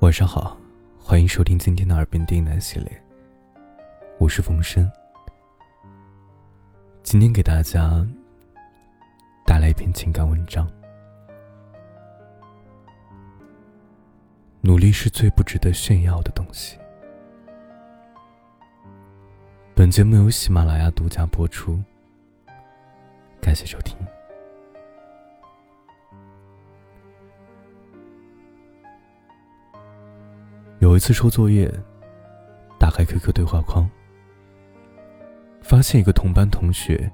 晚上好，欢迎收听今天的耳边低喃系列。我是风声，今天给大家带来一篇情感文章。努力是最不值得炫耀的东西。本节目由喜马拉雅独家播出，感谢收听。有一次收作业，打开 QQ 对话框，发现一个同班同学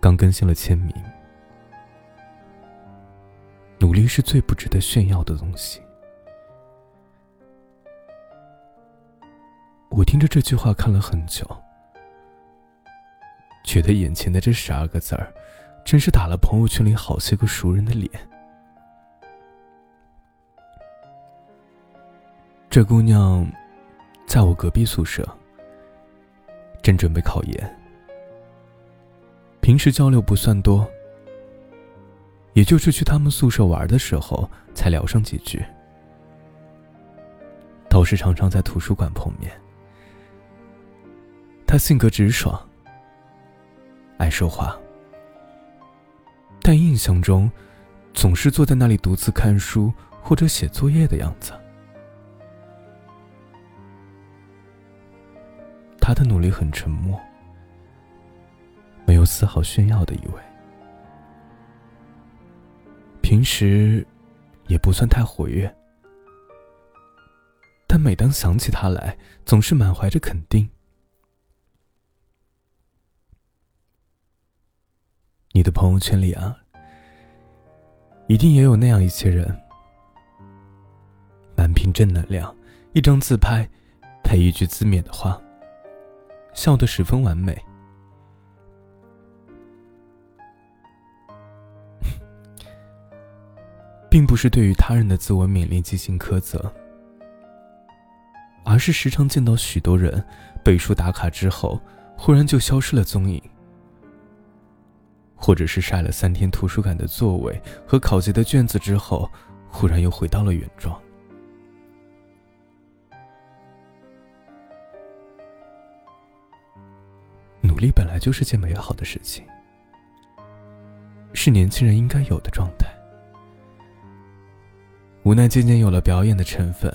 刚更新了签名。努力是最不值得炫耀的东西。我听着这句话看了很久，觉得眼前的这十二个字儿，真是打了朋友圈里好些个熟人的脸。这姑娘，在我隔壁宿舍，正准备考研。平时交流不算多，也就是去他们宿舍玩的时候才聊上几句，倒是常常在图书馆碰面。她性格直爽，爱说话，但印象中，总是坐在那里独自看书或者写作业的样子。他的努力很沉默，没有丝毫炫耀的意味。平时也不算太活跃，但每当想起他来，总是满怀着肯定。你的朋友圈里啊，一定也有那样一些人，满屏正能量，一张自拍，配一句自勉的话。笑得十分完美，并不是对于他人的自我勉励进行苛责，而是时常见到许多人背书打卡之后，忽然就消失了踪影，或者是晒了三天图书馆的座位和考级的卷子之后，忽然又回到了原状。力本来就是件美好的事情，是年轻人应该有的状态。无奈渐渐有了表演的成分，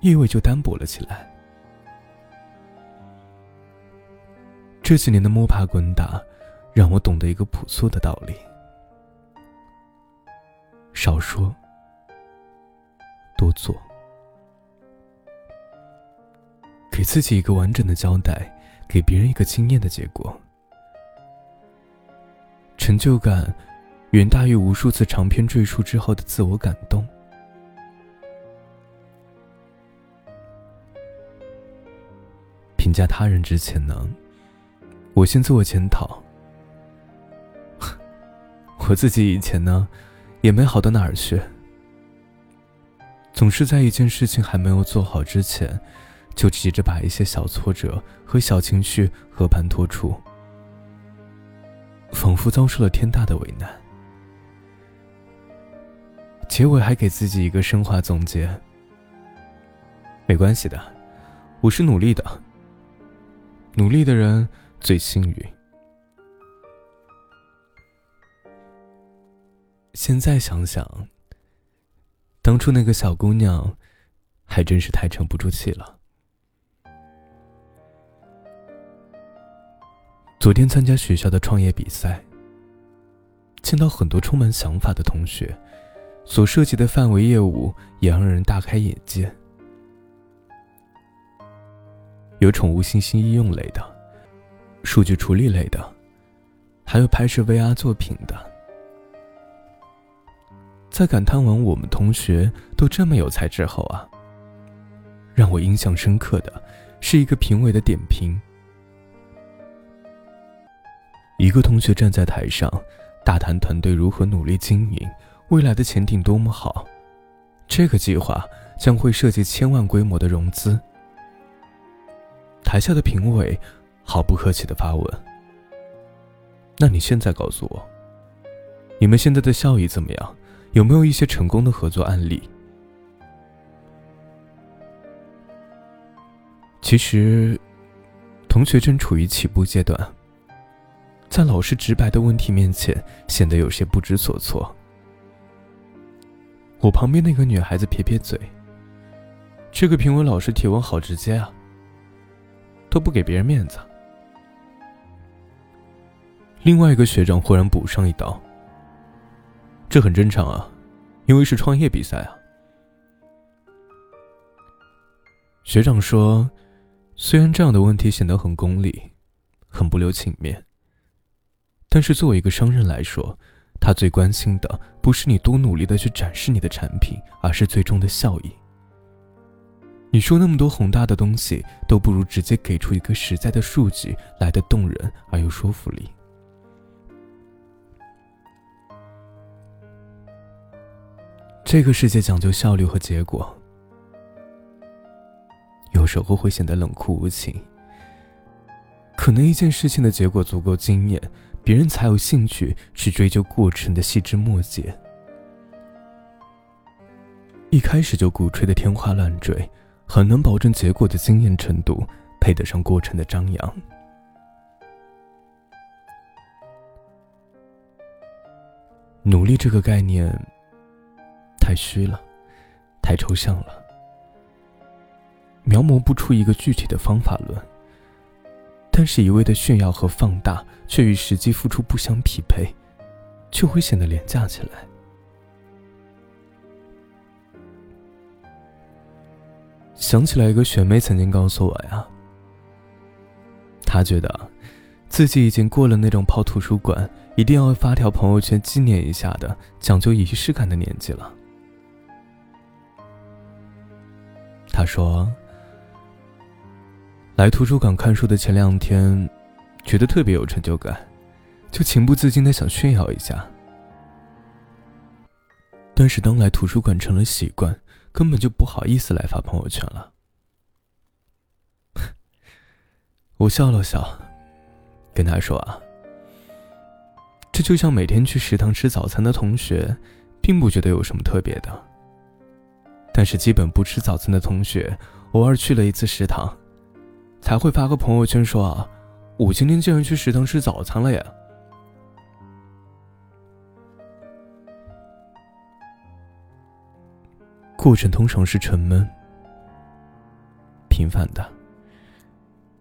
意味就单薄了起来。这几年的摸爬滚打，让我懂得一个朴素的道理：少说，多做，给自己一个完整的交代。给别人一个惊艳的结果，成就感远大于无数次长篇赘述之后的自我感动。评价他人之前呢，我先自我检讨。我自己以前呢，也没好到哪儿去，总是在一件事情还没有做好之前。就急着把一些小挫折和小情绪和盘托出，仿佛遭受了天大的为难。结尾还给自己一个升华总结：没关系的，我是努力的，努力的人最幸运。现在想想，当初那个小姑娘，还真是太沉不住气了。昨天参加学校的创业比赛，见到很多充满想法的同学，所涉及的范围业务也让人大开眼界。有宠物信息应用类的，数据处理类的，还有拍摄 VR 作品的。在感叹完我们同学都这么有才之后啊，让我印象深刻的是一个评委的点评。一个同学站在台上大谈团队如何努力经营未来的前景多么好这个计划将会涉及千万规模的融资台下的评委毫不客气的发问。那你现在告诉我你们现在的效益怎么样？有没有一些成功的合作案例？其实同学正处于起步阶段在老师直白的问题面前，显得有些不知所措。我旁边那个女孩子撇撇嘴：“这个评委老师提问好直接啊，都不给别人面子。”另外一个学长忽然补上一刀：“这很正常啊，因为是创业比赛啊。”学长说：“虽然这样的问题显得很功利，很不留情面，但是作为一个商人来说，他最关心的不是你多努力的去展示你的产品，而是最终的效益。你说那么多宏大的东西，都不如直接给出一个实在的数据来的动人而有说服力。这个世界讲究效率和结果。”有时候会显得冷酷无情。可能一件事情的结果足够惊艳，别人才有兴趣去追究过程的细枝末节。一开始就鼓吹的天花乱坠，很难保证结果的惊艳程度配得上过程的张扬。努力这个概念太虚了，太抽象了。描摹不出一个具体的方法论，但是一味的炫耀和放大，却与实际付出不相匹配，就会显得廉价起来。想起来一个学妹曾经告诉我呀，她觉得，自己已经过了那种泡图书馆一定要发条朋友圈纪念一下的讲究仪式感的年纪了。她说。来图书馆看书的前两天，觉得特别有成就感，就情不自禁的想炫耀一下。但是当来图书馆成了习惯，根本就不好意思来发朋友圈了。我笑了笑，跟他说啊，这就像每天去食堂吃早餐的同学，并不觉得有什么特别的。但是基本不吃早餐的同学，偶尔去了一次食堂。才会发个朋友圈说啊，我今天竟然去食堂吃早餐了呀！过程通常是沉闷、平凡的，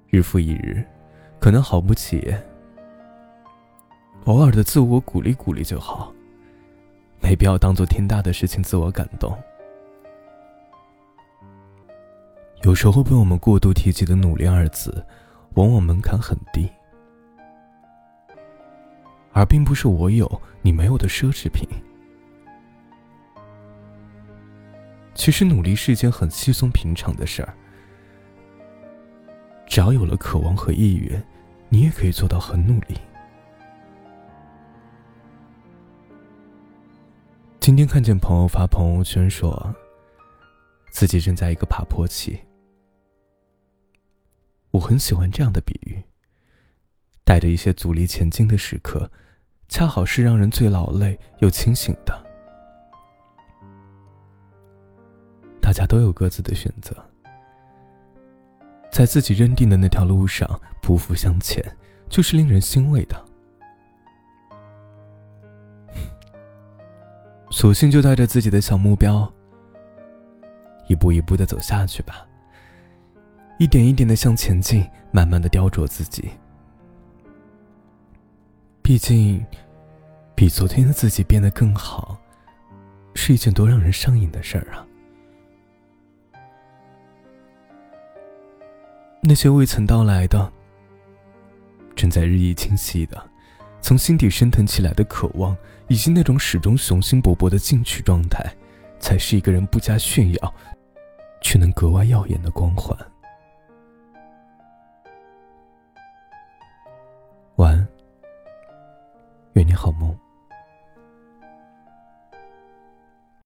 日复一日，可能好不起。偶尔的自我鼓励鼓励就好，没必要当做天大的事情自我感动。有时候被我们过度提及的“努力”二字，往往门槛很低，而并不是我有你没有的奢侈品。其实努力是一件很稀松平常的事儿，只要有了渴望和意愿，你也可以做到很努力。今天看见朋友发朋友圈说，自己正在一个爬坡期。我很喜欢这样的比喻。带着一些阻力前进的时刻，恰好是让人最劳累又清醒的。大家都有各自的选择，在自己认定的那条路上匍匐向前，就是令人欣慰的。索性就带着自己的小目标，一步一步的走下去吧。一点一点的向前进，慢慢的雕琢自己。毕竟，比昨天的自己变得更好，是一件多让人上瘾的事儿啊！那些未曾到来的，正在日益清晰的，从心底升腾起来的渴望，以及那种始终雄心勃勃的进取状态，才是一个人不加炫耀，却能格外耀眼的光环。晚安，愿你好梦。